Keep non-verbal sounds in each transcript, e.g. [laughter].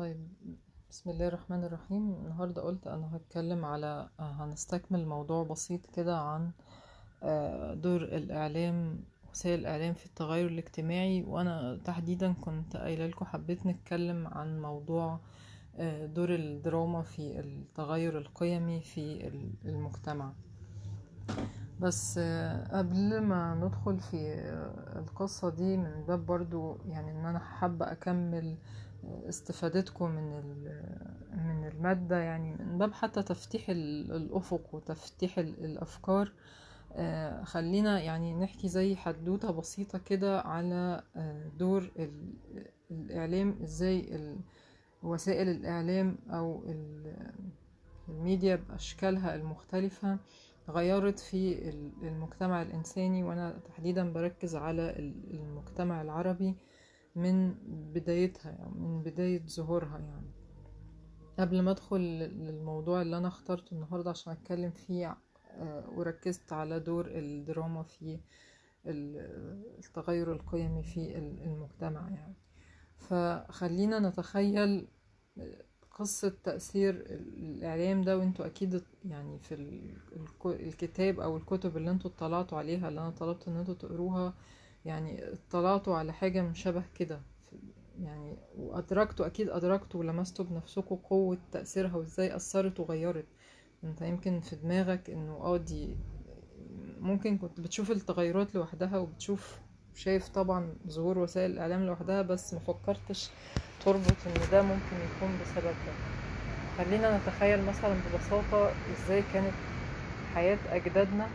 طيب بسم الله الرحمن الرحيم. النهاردة قلت أنا هتكلم على هنستكمل موضوع بسيط كده عن آه، دور الإعلام وسائل الإعلام في التغير الاجتماعي. وأنا تحديدا كنت قايلة لكم حبيت نتكلم عن موضوع آه، دور الدراما في التغير القيمي في المجتمع. بس آه، قبل ما ندخل في آه، القصة دي من باب برضو يعني إن أنا حابة أكمل آه، استفادتكم من من المادة يعني من باب حتى تفتيح ال- الأفق وتفتيح ال- الأفكار آه، خلينا يعني نحكي زي حدوتة بسيطة كده على آه، دور ال- الإعلام إزاي ال- وسائل الإعلام أو ال- الميديا بأشكالها المختلفة غيرت في ال- المجتمع الإنساني وأنا تحديدا بركز على ال- المجتمع العربي. من بدايتها يعني من بداية ظهورها يعني. قبل ما أدخل للموضوع اللي أنا اخترته النهاردة عشان أتكلم فيه آه، وركزت على دور الدراما في ال- التغير القيمي في ال- المجتمع يعني. فخلينا نتخيل قصة تأثير الإعلام ده وأنتوا أكيد يعني في ال- الك- الكتاب أو الكتب اللي أنتوا اطلعتوا عليها اللي أنا طلبت إن أنتوا تقروها يعني اطلعتوا على حاجة من شبه كده. يعني وأدركتوا أكيد أدركتوا ولمستوا بنفسكوا قوة تأثيرها وإزاي أثرت وغيرت. أنت يمكن في دماغك إنه آه دي ممكن كنت بتشوف التغيرات لوحدها وبتشوف شايف طبعا ظهور وسائل الإعلام لوحدها بس مفكرتش تربط إن ده ممكن يكون بسبب ده خلينا نتخيل مثلا ببساطة إزاي كانت حياة أجدادنا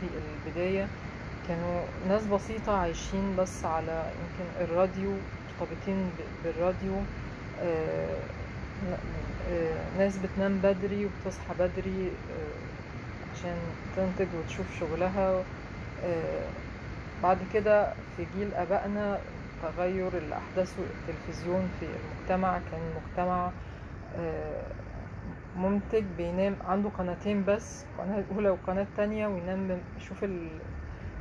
في البداية كانوا ناس بسيطة عايشين بس على يمكن الراديو مرتبطين بالراديو آه، آه، ناس بتنام بدري وبتصحى بدري آه، عشان تنتج وتشوف شغلها بعد كده في جيل آبائنا تغير اللي أحدثه التلفزيون في المجتمع. كان مجتمع منتج بينام عنده قناتين بس القناة الأولى والقناة التانية وينام يشوف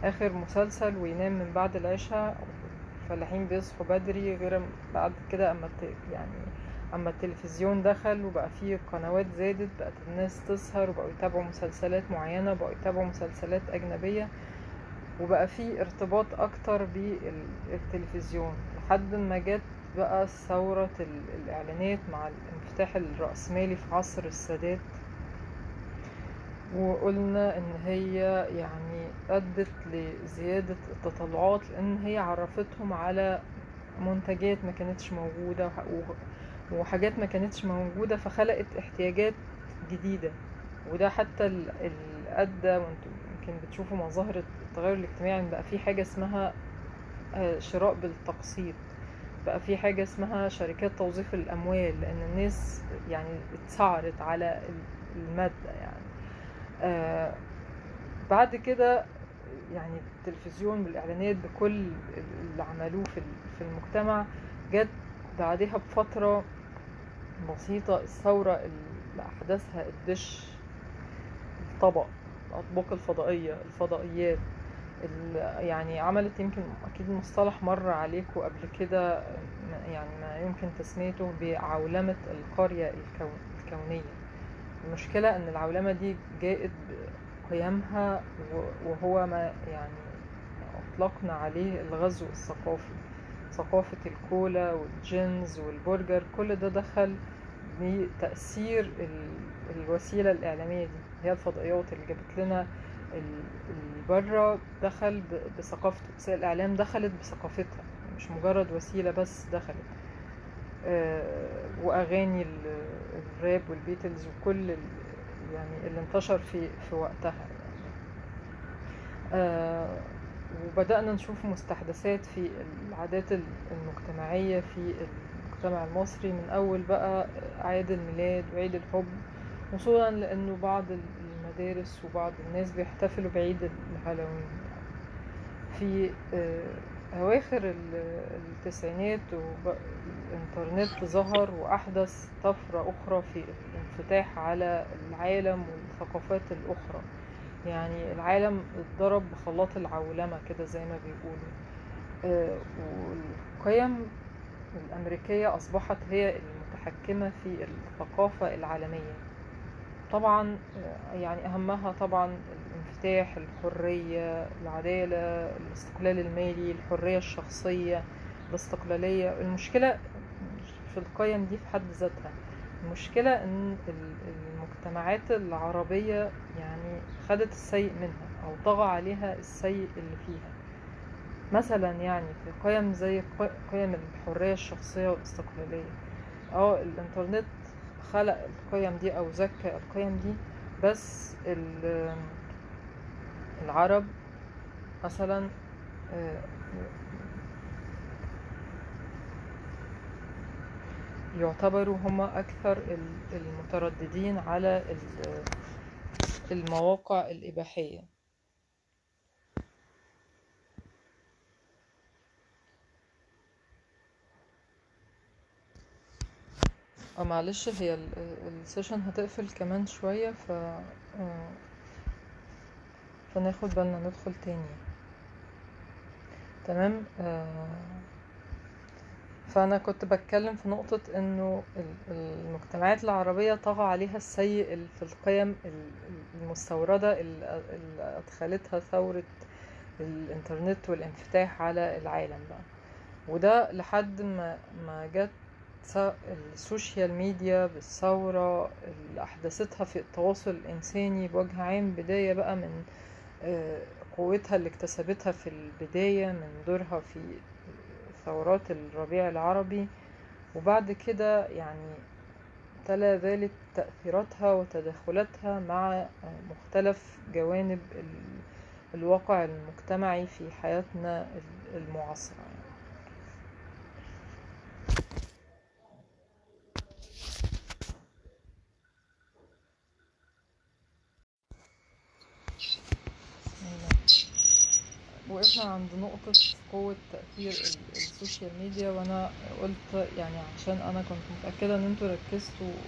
آخر مسلسل وينام من بعد العشاء الفلاحين بيصحوا بدري غير بعد كده الت- يعني أما التلفزيون دخل وبقى فيه قنوات زادت بقت الناس تسهر وبقوا يتابعوا مسلسلات معينة بقوا يتابعوا مسلسلات أجنبية وبقى في ارتباط أكتر بالتلفزيون. لحد ما جت بقى ثورة ال- الإعلانات مع الانفتاح الرأسمالي في عصر السادات. وقلنا إن هي يعني أدت لزيادة التطلعات لأن هي عرفتهم على منتجات ما كانتش موجودة وح- وح- وحاجات ما كانتش موجودة فخلقت احتياجات جديدة. وده حتى ال- ال- ادى وأنتم يمكن بتشوفوا مظاهر التغير الاجتماعي إن بقى في حاجة اسمها آه، شراء بالتقسيط. بقى في حاجة اسمها شركات توظيف الأموال لأن الناس يعني اتسعرت على ال- المادة يعني. آه، بعد كده يعني التلفزيون بالإعلانات بكل اللي عملوه في في المجتمع جت بعدها بفترة بسيطة الثورة اللي أحدثها الدش الطبق الأطباق الفضائية الفضائيات ال- يعني عملت يمكن أكيد مصطلح مر عليكم قبل كده يعني ما يمكن تسميته بعولمة القرية الكون الكونية. المشكلة إن العولمة دي جاءت بقيمها وهو ما يعني أطلقنا عليه الغزو الثقافي. ثقافة الكولا والجينز والبرجر كل ده دخل بتأثير ال- الوسيلة الإعلامية دي. هي الفضائيات اللي جابت لنا ال- البره دخل بثقافته الإعلام دخلت بثقافتها. مش مجرد وسيلة بس دخلت. آه، وأغاني الراب والبيتلز وكل يعني اللي انتشر في في وقتها يعني. آه، وبدأنا نشوف مستحدثات في العادات المجتمعية في المجتمع المصري من أول بقى أعياد الميلاد وعيد الحب وصولا لأنه بعض المدارس وبعض الناس بيحتفلوا بعيد الهالوين. في آه، أواخر ال- التسعينات الإنترنت ظهر وأحدث طفرة أخرى في الانفتاح على العالم والثقافات الأخرى. يعني العالم اتضرب بخلاط العولمة كده زي ما بيقولوا. آه، والقيم الأمريكية أصبحت هي المتحكمة في الثقافة العالمية. طبعا آه، يعني أهمها طبعا الانفتاح الحرية العدالة الاستقلال المالي الحرية الشخصية. الاستقلالية. المشكلة في القيم دي في حد ذاتها. المشكلة إن ال- المجتمعات العربية يعني خدت السيء منها أو طغى عليها السيء اللي فيها. مثلا يعني في قيم زي قيم الحرية الشخصية والاستقلالية. آه الإنترنت خلق القيم دي أو زكى القيم دي بس ال- العرب مثلا يعتبروا هم أكثر ال- المترددين على ال- المواقع الإباحية. آه معلش هي ال- السيشن هتقفل كمان شوية ف آه، فناخد بالنا ندخل تاني. تمام؟ آه، فأنا كنت بتكلم في نقطة إنه ال- المجتمعات العربية طغى عليها السيء ال- في القيم ال- المستوردة اللي أدخلتها ثورة الإنترنت والانفتاح على العالم بقى. وده لحد ما ما جت السوشيال ميديا بالثورة اللي أحدثتها في التواصل الإنساني بوجه عام بداية بقى من آه، قوتها اللي اكتسبتها في البداية من دورها في ثورات الربيع العربي وبعد كده يعني تلا ذلك تأثيراتها وتدخلاتها مع مختلف جوانب ال- الواقع المجتمعي في حياتنا ال- المعاصرة يعني. وقفنا عند نقطة قوة تأثير ال- السوشيال ميديا وأنا قلت يعني عشان أنا كنت متأكدة إن أنتوا ركزتوا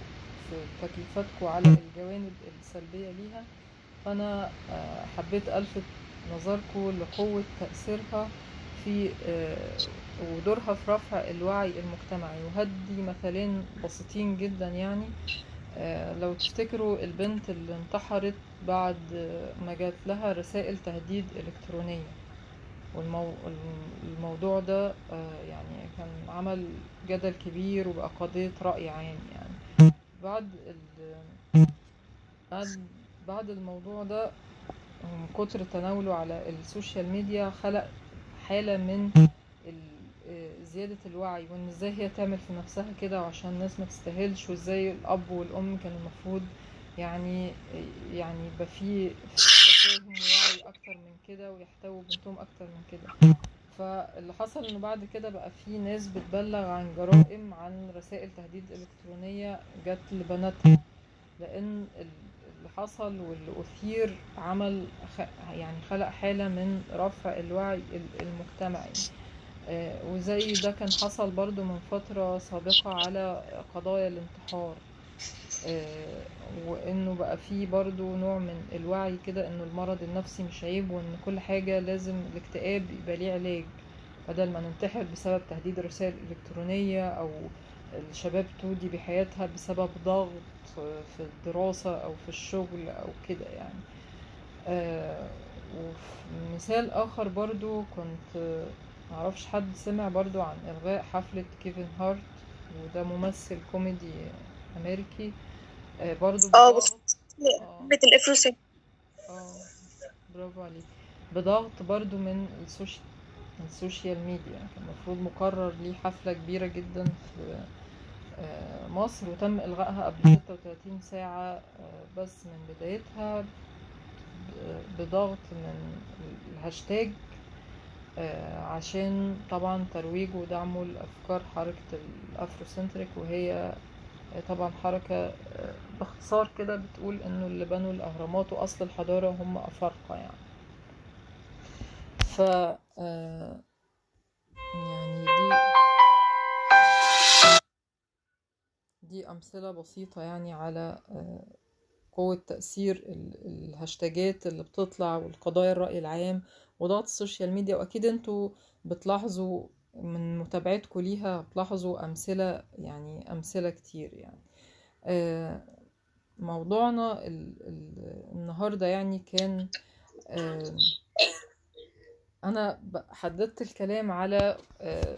في تكليفاتكم على الجوانب السلبية ليها فأنا آه، حبيت ألفت نظركم لقوة تأثيرها في آه، ودورها في رفع الوعي المجتمعي وهدي مثالين بسيطين جدا يعني. آه، لو تفتكروا البنت اللي انتحرت بعد ما جات لها رسائل تهديد إلكترونية. والموضوع ده آه، يعني كان عمل جدل كبير وبقى قضية رأي عام يعني. بعد بعد بعد الموضوع ده من كتر تناوله على ال social media خلق حالة من آه، زيادة الوعي وإن إزاي هي تعمل في نفسها كده وعشان الناس ما تستاهلش وإزاي الأب والأم كان المفروض يعني يعني يبقى في تفاهم ووعي أكتر من كده ويحتووا بنتهم أكتر من كده. [laughs] فاللي حصل إنه بعد كده بقى في ناس بتبلغ عن جرائم عن رسائل تهديد إلكترونية جت لبناتها. لأن ال- اللي حصل واللي أثير عمل يعني خلق حالة من رفع الوعي ال- المجتمعي. آه، وزي ده كان حصل برضو من فترة سابقة على قضايا الانتحار. وإنه بقى فيه برضو نوع من الوعي كده إنه المرض النفسي مش عيب وان كل حاجة لازم الاكتئاب يبقى ليه علاج. بدل ما ننتحر بسبب تهديد رسائل إلكترونية أو الشباب تودي بحياتها بسبب ضغط في الدراسة أو في الشغل أو كده يعني. آه، وفي مثال آخر برضو كنت آه، معرفش حد سمع برضو عن إلغاء حفلة كيفن هارت وده ممثل كوميدي أمريكي. آه، برضو آه بضغط. بس آه. بتاعت ال Afrocentric آه. برافو عليك. بضغط برضو من ال social ال social media كان المفروض مقرر ليه حفلة كبيرة جدا في آه، مصر وتم إلغائها قبل 36 ساعة آه، بس من بدايتها. بضغط من الهاشتاج آه، عشان طبعا ترويج ودعمه لأفكار حركة ال Afrocentric وهي طبعا حركة آه، باختصار كده بتقول إنه اللي بنوا الأهرامات وأصل الحضارة هم أفارقة يعني. ف آه، يعني دي دي أمثلة بسيطة يعني على آه، قوة تأثير ال- الهاشتاجات اللي بتطلع والقضايا الرأي العام وضغط السوشيال ميديا. وأكيد أنتوا بتلاحظوا من متابعتكم ليها هتلاحظوا أمثلة يعني أمثلة كتير يعني. آه، موضوعنا ال- ال- النهاردة يعني كان آه، أنا حددت الكلام على آه،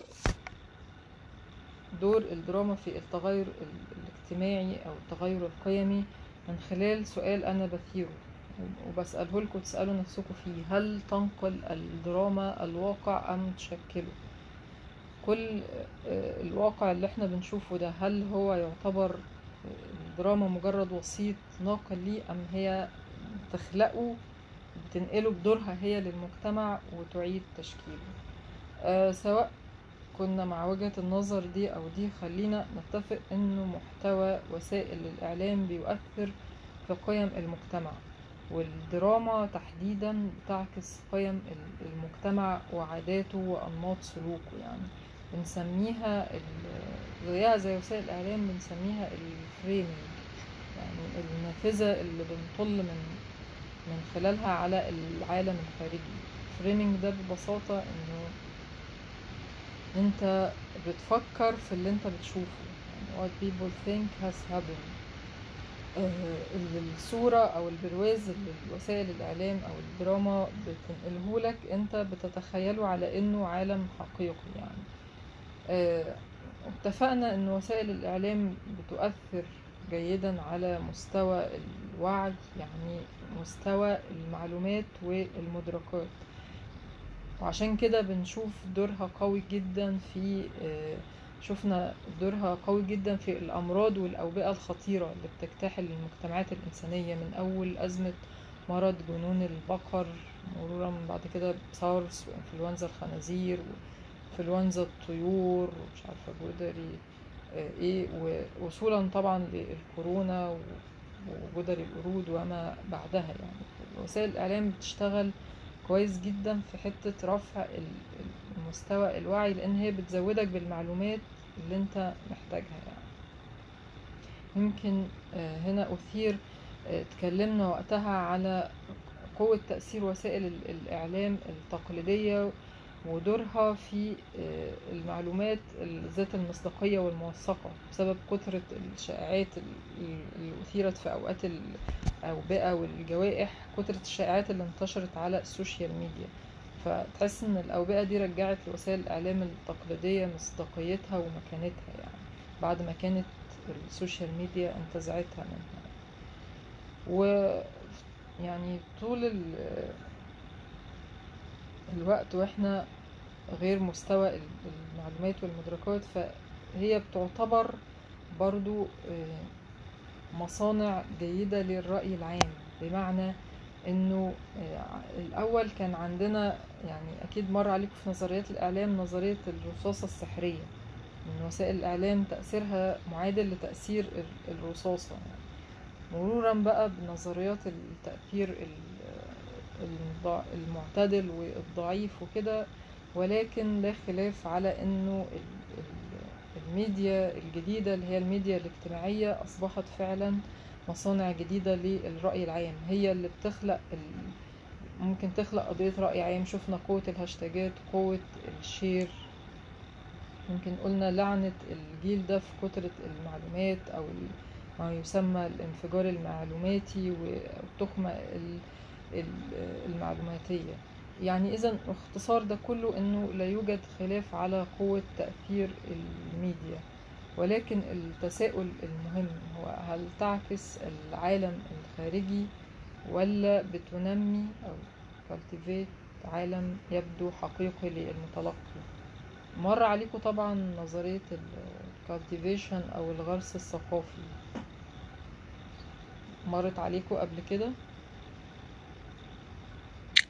دور الدراما في التغير ال- الاجتماعي أو التغير القيمي من خلال سؤال أنا بثيره. وبسأله لكم تسألوا نفسكم فيه هل تنقل الدراما الواقع أم تشكله؟ كل آه، الواقع اللي إحنا بنشوفه ده هل هو يعتبر الدراما مجرد وسيط ناقل ليه أم هي تخلقه بتنقله بدورها هي للمجتمع وتعيد تشكيله؟ آه سواء كنا مع وجهة النظر دي أو دي خلينا نتفق إنه محتوى وسائل الإعلام بيؤثر في قيم المجتمع والدراما تحديدا بتعكس قيم ال- المجتمع وعاداته وأنماط سلوكه يعني. بنسميها زيها زي وسائل الإعلام بنسميها ال framing يعني النافذة اللي بنطل من من خلالها على العالم الخارجي. ال framing ده ببساطة إنه أنت بتفكر في اللي أنت بتشوفه. يعني what people think has happened. آه، ال- الصورة أو البرواز اللي وسائل الإعلام أو الدراما بتنقله لك أنت بتتخيله على إنه عالم حقيقي يعني. اتفقنا إن وسائل الإعلام بتؤثر جيدا على مستوى الوعي يعني مستوى المعلومات والمدركات. وعشان كده بنشوف دورها قوي جدا في آه، شفنا دورها قوي جدا في الأمراض والأوبئة الخطيرة اللي بتجتاح المجتمعات الإنسانية من أول أزمة مرض جنون البقر مرورا بعد كده بسارس وإنفلونزا الخنازير وإنفلونزا الطيور ومش عارفة جدري آه، إيه ووصولا طبعا للكورونا وجدري القرود وما بعدها يعني. وسائل الإعلام بتشتغل كويس جدا في حتة رفع مستوى الوعي لأن هي بتزودك بالمعلومات اللي أنت محتاجها يعني. يمكن آه، هنا أثير آه، اتكلمنا وقتها على قوة تأثير وسائل ال- الإعلام التقليدية ودورها في آه، المعلومات ال- ذات المصداقية والموثقة بسبب كثرة الشائعات ال- اللي أثيرت في أوقات الأوبئة والجوائح كثرة الشائعات اللي انتشرت على السوشيال ميديا. فتحس إن الأوبئة دي رجعت لوسائل الإعلام التقليدية مصداقيتها ومكانتها يعني بعد ما كانت السوشيال ميديا انتزعتها منها. و يعني طول الوقت وإحنا غير مستوى ال- المعلومات والمدركات فهي بتعتبر برضو آه، مصانع جيدة للرأي العام بمعنى إنه آه، الأول كان عندنا يعني أكيد مر عليكم في نظريات الإعلام نظرية الرصاصة السحرية ان وسائل الإعلام تأثيرها معادل لتأثير ال- الرصاصة يعني. مرورا بقى بنظريات التأثير المعتدل والضعيف وكده ولكن لا خلاف على إنه ال- ال- الميديا الجديدة اللي هي الميديا الاجتماعية أصبحت فعلا مصانع جديدة للرأي العام هي اللي بتخلق. ممكن تخلق قضية رأي عام شفنا قوة الهاشتاجات قوة ال share يمكن قلنا لعنة الجيل ده في كترة المعلومات أو ما يسمى الانفجار المعلوماتي والتخمة ال- ال- المعلوماتية. يعني إذا اختصار ده كله إنه لا يوجد خلاف على قوة تأثير الميديا ولكن التساؤل المهم هو هل تعكس العالم الخارجي ولا بتنمي أو cultivate عالم يبدو حقيقي للمتلقي؟ مر عليكم طبعا نظرية ال cultivation أو الغرس الثقافي؟ مرت عليكم قبل كده؟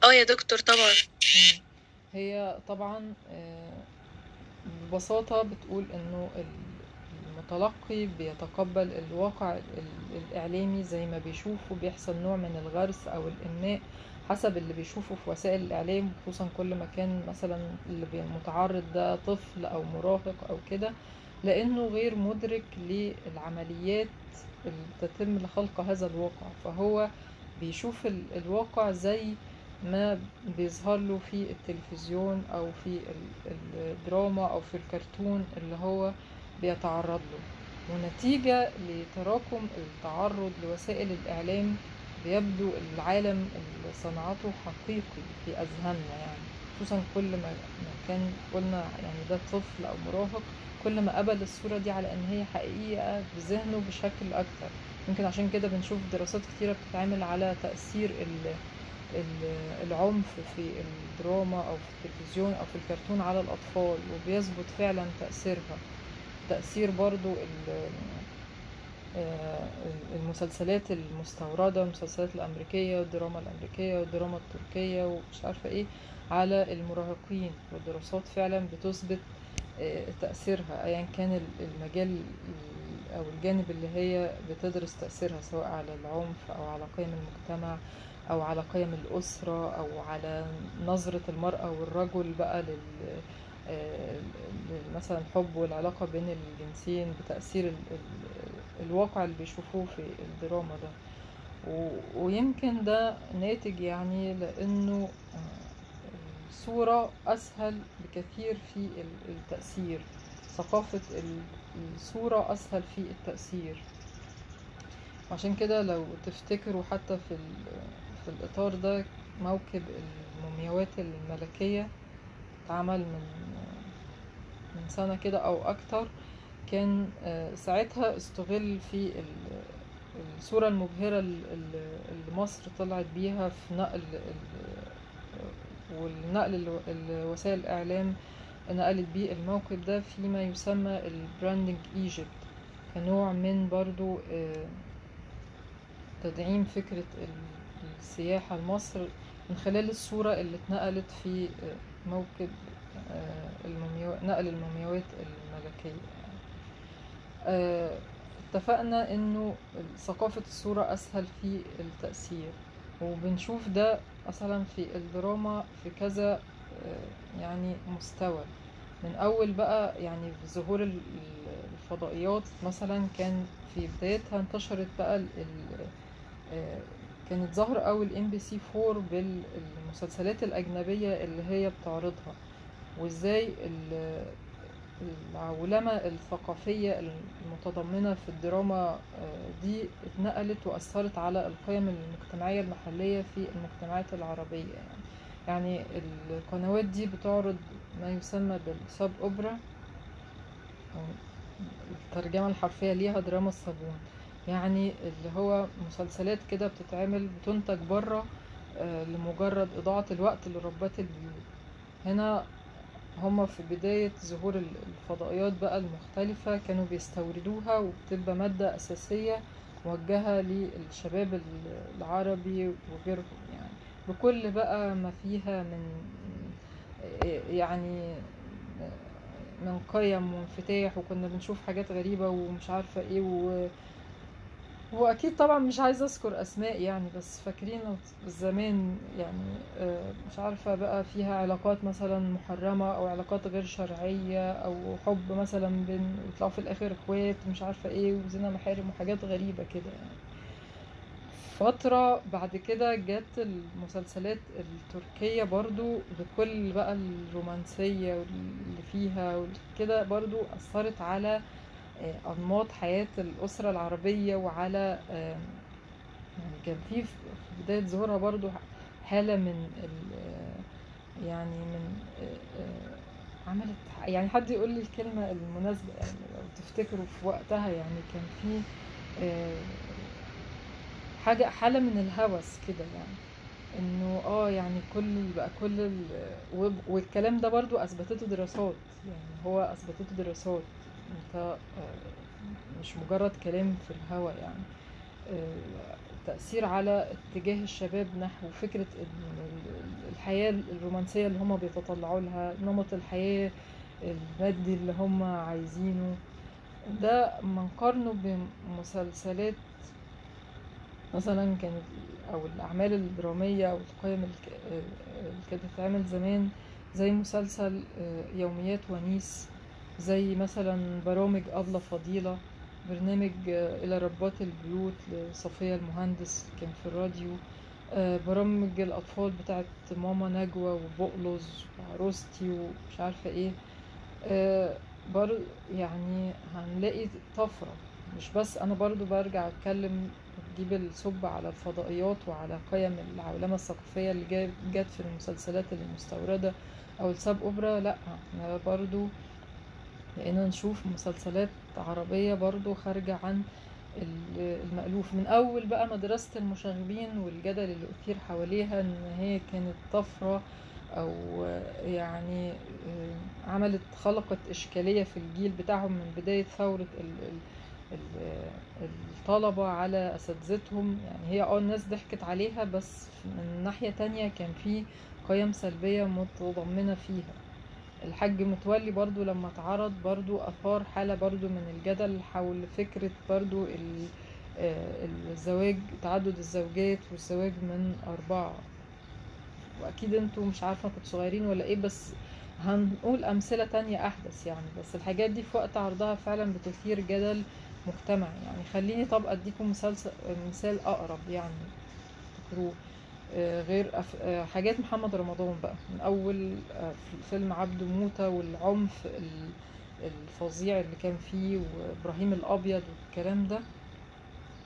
آه يا دكتور طبعا. هي طبعا آه، ببساطة بتقول إنه ال- المتلقي بيتقبل الواقع ال- الإعلامي زي ما بيشوفه بيحصل نوع من الغرس أو الإنماء حسب اللي بيشوفه في وسائل الإعلام خصوصا كل ما كان مثلا اللي متعرض ده طفل أو مراهق أو كده لأنه غير مدرك للعمليات اللي تتم لخلق هذا الواقع فهو بيشوف ال- الواقع زي ما بيظهر له في التلفزيون أو في ال- الدراما أو في الكرتون اللي هو بيتعرض له. ونتيجة لتراكم التعرض لوسائل الإعلام بيبدو العالم اللي صنعته حقيقي في أذهاننا يعني. خصوصا كل ما كان قلنا يعني ده طفل أو مراهق كل ما قبل الصورة دي على إن هي حقيقة في ذهنه بشكل أكتر. يمكن عشان كده بنشوف دراسات كتيرة بتتعمل على تأثير ال- العنف في الدراما أو في التلفزيون أو في الكرتون على الأطفال وبيثبت فعلا تأثيرها. تأثير برضو آه، المسلسلات المستوردة المسلسلات الأمريكية والدراما الأمريكية والدراما التركية ومش عارفة إيه على المراهقين. والدراسات فعلا بتثبت آه، تأثيرها أيا كان ال- المجال ال- أو الجانب اللي هي بتدرس تأثيرها سواء على العنف أو على قيم المجتمع أو على قيم الأسرة أو على نظرة المرأة والرجل بقى لل آه، مثلا الحب والعلاقة بين الجنسين ال- الواقع اللي بيشوفوه في الدراما ده. ويمكن ده ناتج يعني لأنه آه، الصورة أسهل بكثير في ال- التأثير. ثقافة ال- الصورة أسهل في التأثير. وعشان كده لو تفتكروا حتى في في الإطار ده موكب المومياوات الملكية اتعمل من من سنة كده أو أكتر. كان آه، ساعتها استغل في ال- الصورة المبهرة ال- ال- اللي مصر طلعت بيها في نقل ال- والنقل ال- الوسائل الإعلام نقلت بيه الموقف ده فيما يسمى ال branding Egypt كنوع من برضو آه، تدعيم فكرة السياحة لمصر من خلال الصورة اللي اتنقلت في موكب آه، المومياوات نقل المومياوات الملكية. آه، اتفقنا إنه ثقافة الصورة أسهل في التأثير وبنشوف ده مثلا في الدراما في كذا آه، يعني مستوى من أول بقى يعني في ظهور ال- ال- الفضائيات مثلا كان في بدايتها انتشرت بقى كانت ظاهرة أوي ال MBC 4 بالمسلسلات الأجنبية اللي هي بتعرضها وإزاي ال- العولمة الثقافية المتضمنة في الدراما آه، دي اتنقلت وأثرت على القيم المجتمعية المحلية في المجتمعات العربية يعني. يعني القنوات دي بتعرض ما يسمى بالسب أوبرا أو الترجمة الحرفية ليها دراما الصابون. يعني اللي هو مسلسلات كده بتتعمل بتنتج بره آه، لمجرد إضاعة الوقت لربات البيوت هنا هما في بداية ظهور ال- الفضائيات بقى المختلفة كانوا بيستوردوها وبتبقى مادة أساسية موجهة للشباب ال- العربي وغيرهم يعني. بكل بقى ما فيها من يعني من قيم وانفتاح وكنا بنشوف حاجات غريبة ومش عارفة إيه و... وأكيد طبعا مش عايزه أذكر أسماء يعني بس فاكرين زمان يعني آه، مش عارفة بقى فيها علاقات مثلا محرمة أو علاقات غير شرعية أو حب مثلا بين ويطلعوا في الآخر إخوات مش عارفة إيه وزنا محارم وحاجات غريبة كده يعني. فترة بعد كده جت المسلسلات التركية برضو بكل بقى الرومانسية اللي فيها كده برضو أثرت على آه، أنماط حياة الأسرة العربية وعلى يعني كان في في بداية ظهورها برضو حالة من آه، يعني من آه، آه، عملت يعني حد يقول لي الكلمة المناسبة يعني لو تفتكروا في وقتها يعني كان في آه، حاجة حالة من الهوس كده يعني إنه آه يعني كل بقى كل والكلام ده برضو أثبتته دراسات يعني هو أثبتته دراسات. انت آه، مش مجرد كلام في الهوا يعني. آه، تأثير على اتجاه الشباب نحو فكرة الحياة الرومانسية اللي هم بيتطلعوا لها نمط الحياة المادي اللي هم عايزينه. ده منقارنه بمسلسلات مثلا كانت أو الأعمال الدرامية أو القيم الك- اللي كانت بتتعمل زمان زي مسلسل آه، يوميات ونيس. زي مثلا برامج أبلة فضيلة برنامج آه، إلى ربات البيوت لصفية المهندس كان في الراديو آه، برامج الأطفال بتاعت ماما نجوى وبقلظ وعروستي ومش عارفة إيه. آه، برضو يعني هنلاقي طفرة. مش بس أنا برضو برجع أتكلم أجيب الصب على الفضائيات وعلى قيم العولمة الثقافية اللي جت في المسلسلات المستوردة أو الساب أوبرا. لأ إحنا برضو بقينا نشوف مسلسلات عربية برضو خارجة عن ال- المألوف. من أول بقى مدرسة المشاغبين والجدل اللي أثير حواليها إن هي كانت طفرة أو يعني آه، عملت خلقت إشكالية في الجيل بتاعهم من بداية ثورة ال- ال- ال- الطلبة على أساتذتهم. يعني هي آه الناس ضحكت عليها بس من ناحية تانية كان في قيم سلبية متضمنة فيها. الحاج متولي برضو لما اتعرض برضو أثار حالة برضو من الجدل حول فكرة برضو آه، الزواج تعدد الزوجات والزواج من أربعة. وأكيد أنتوا مش عارفة كنتوا صغيرين ولا إيه بس هنقول أمثلة تانية أحدث يعني. بس الحاجات دي في وقت عرضها فعلا بتثير جدل مجتمعي يعني. خليني طب أديكم مثال مثال أقرب يعني. تذكروه آه، غير أف... آه، حاجات محمد رمضان بقى. من أول آه، في فيلم عبده موتة والعنف ال- الفظيع اللي كان فيه وإبراهيم الأبيض والكلام ده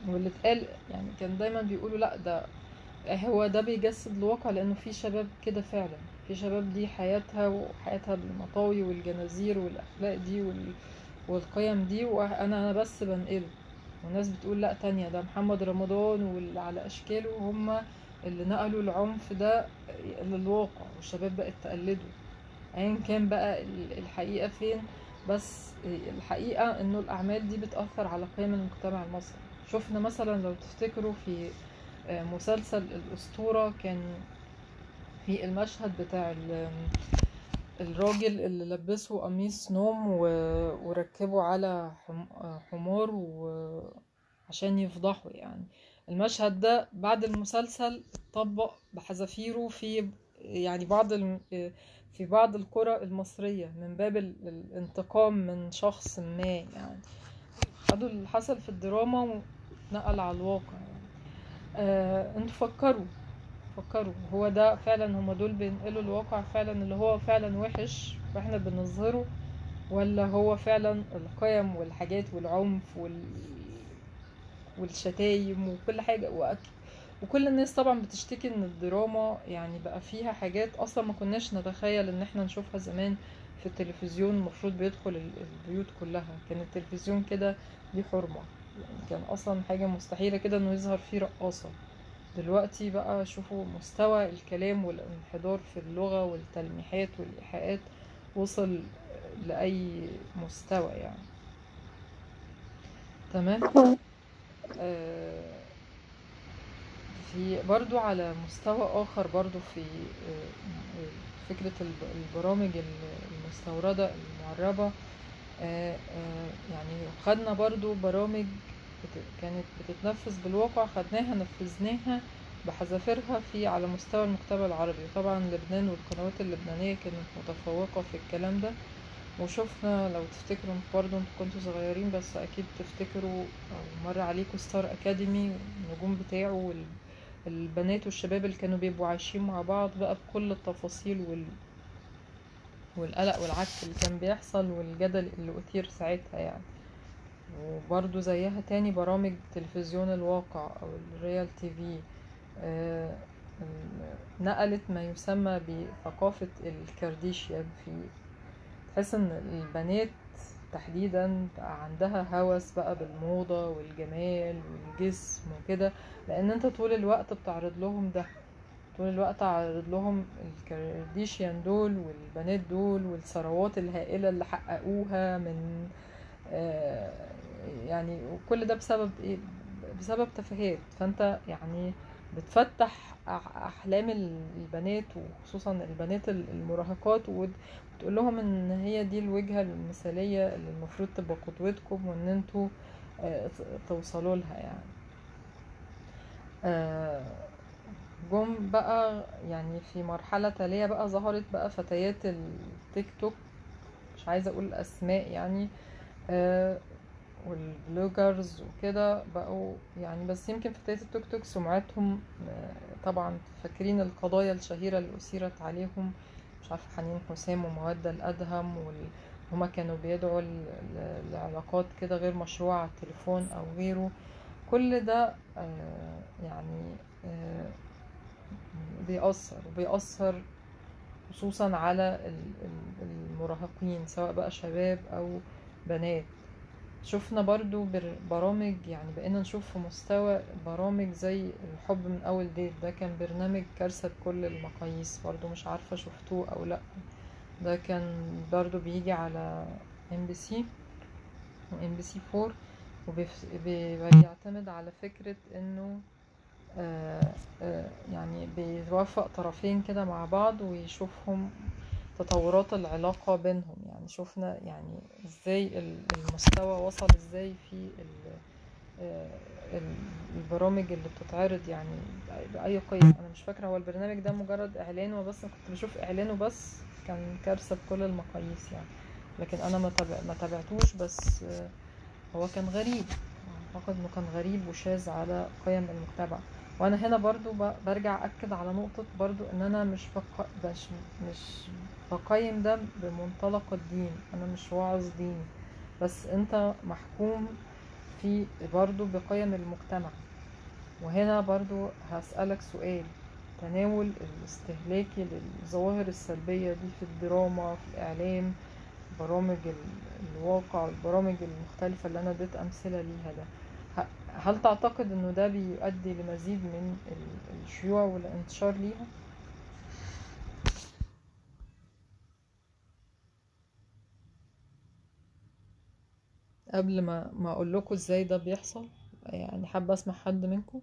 واللي اتقال يعني كان دايما بيقولوا لأ ده هو ده بيجسد الواقع لأنه في شباب كده فعلا. في شباب دي حياتها وحياتها بالمطاوي والجنازير والأخلاق دي وال... والقيم دي وأنا أنا بس بنقله. والناس بتقول لأ تانية ده محمد رمضان واللي على أشكاله هم اللي نقلوا العنف ده للواقع والشباب بقت تقلده. ايا كان بقى ال- الحقيقة فين؟ بس الحقيقة إنه الأعمال دي بتأثر على قيم المجتمع المصري. شفنا مثلا لو تفتكروا في آه، مسلسل الأسطورة كان في المشهد بتاع ال- الراجل اللي لبسه قميص نوم وركبه على حم- حمار وعشان يفضحه يعني. المشهد ده بعد المسلسل اتطبق بحذافيره في يعني بعض. في بعض القرى المصرية من باب ال- الانتقام من شخص ما يعني خدوا اللي حصل في الدراما ونقل على الواقع يعني. آه أنتوا فكروا فكروا هو ده فعلا هما دول بينقلوا الواقع فعلا اللي هو فعلا وحش وإحنا بنظهره ولا هو فعلا القيم والحاجات والعنف وال... والشتايم وكل حاجة. وأك... وكل الناس طبعا بتشتكي إن الدراما يعني بقى فيها حاجات أصلا ما كناش نتخيل إن إحنا نشوفها زمان في التلفزيون. المفروض بيدخل ال- البيوت كلها. كان التلفزيون كده ليه حرمة. يعني كان أصلا حاجة مستحيلة كده إنه يظهر فيه رقاصة. دلوقتي بقى شوفوا مستوى الكلام والانحدار في اللغة والتلميحات والإيحاءات وصل لأي مستوى يعني. تمام؟ في برضو على مستوى آخر برضو في آه، فكرة الب- البرامج ال- المستوردة المعربة آه، آه، يعني خدنا برضو برامج كانت بتتنفذ بالواقع خدناها نفذناها بحذافيرها في على مستوى المجتمع العربي. طبعا لبنان والقنوات اللبنانية كانت متفوقة في الكلام ده. وشفنا لو تفتكروا برضه أنتوا كنتوا صغيرين بس أكيد تفتكروا أو مر عليكم Star Academy والنجوم بتاعه وال- البنات والشباب اللي كانوا بيبقوا عايشين مع بعض بقى بكل التفاصيل وال... والقلق والعك اللي كان بيحصل والجدل اللي أثير ساعتها يعني. وبرضو زيها تاني برامج تلفزيون الواقع أو ال reality TV آه، نقلت ما يسمى بثقافة الكارديشيان في تحس إن البنات تحديدا عندها هوس بقى بالموضة والجمال والجسم وكده لأن أنت طول الوقت بتعرض لهم ده. طول الوقت عرض لهم الكارديشيان دول والبنات دول والثروات الهائلة اللي حققوها من آه، يعني وكل ده بسبب إيه؟ بسبب تفاهات. فأنت يعني بتفتح أحلام البنات وخصوصا البنات المراهقات وت- وتقول لهم إن هي دي الوجهة المثالية اللي المفروض تبقى قدوتكم وإن أنتوا آه، توصلوا لها يعني. آه، جم بقى يعني في مرحلة تالية بقى ظهرت بقى فتيات التيك توك مش عايزة أقول أسماء يعني. آه، والبلوجرز وكده بقوا يعني بس يمكن فتيات التوك توك سمعتهم آه، طبعا فاكرين القضايا الشهيرة اللي أثيرت عليهم. مش عارفة حنين حسام ومودة الأدهم وال... هما كانوا بيدعوا لعلاقات كده غير مشروعة على التليفون أو غيره. كل ده آه، يعني آه، بيأثر وبيأثر خصوصا على ال- ال- المراهقين سواء بقى شباب أو بنات. شفنا برضو بر- برامج يعني بقينا نشوف في مستوى برامج زي الحب من أول date. ده كان برنامج كارثة بكل المقاييس. برضو مش عارفة شفتوه أو لأ. ده كان برضو بيجي على ام بي سي ام بي سي 4 وبيعتمد على فكرة إنه آه، آه، يعني بيوافق طرفين كده مع بعض ويشوفهم تطورات العلاقة بينهم. يعني شفنا يعني إزاي ال- المستوى وصل إزاي في آه، ال- البرامج اللي بتتعرض يعني بأي قيم. أنا مش فاكرة هو البرنامج ده مجرد إعلان وبس كنت بشوف إعلانه بس كان كارثة بكل المقاييس يعني. لكن أنا ما تابع ما تابعتوش بس آه، هو كان غريب. أعتقد إنه كان غريب وشاذ على قيم المجتمع. وأنا هنا برضو برجع أكد على نقطة برضو إن أنا مش بق... مش مش بقيم ده بمنطلق الدين. أنا مش واعظ ديني بس أنت محكوم في برضو بقيم المجتمع. وهنا برضو هسألك سؤال. تناول الاستهلاكي للظواهر السلبية دي في الدراما في الإعلام برامج ال- الواقع البرامج المختلفة اللي أنا اديت أمثلة ليها ده. هل تعتقد إنه ده بيؤدي لمزيد من ال- الشيوع والانتشار ليها؟ قبل ما ما أقول لكم إزاي ده بيحصل يعني حابة أسمع حد منكم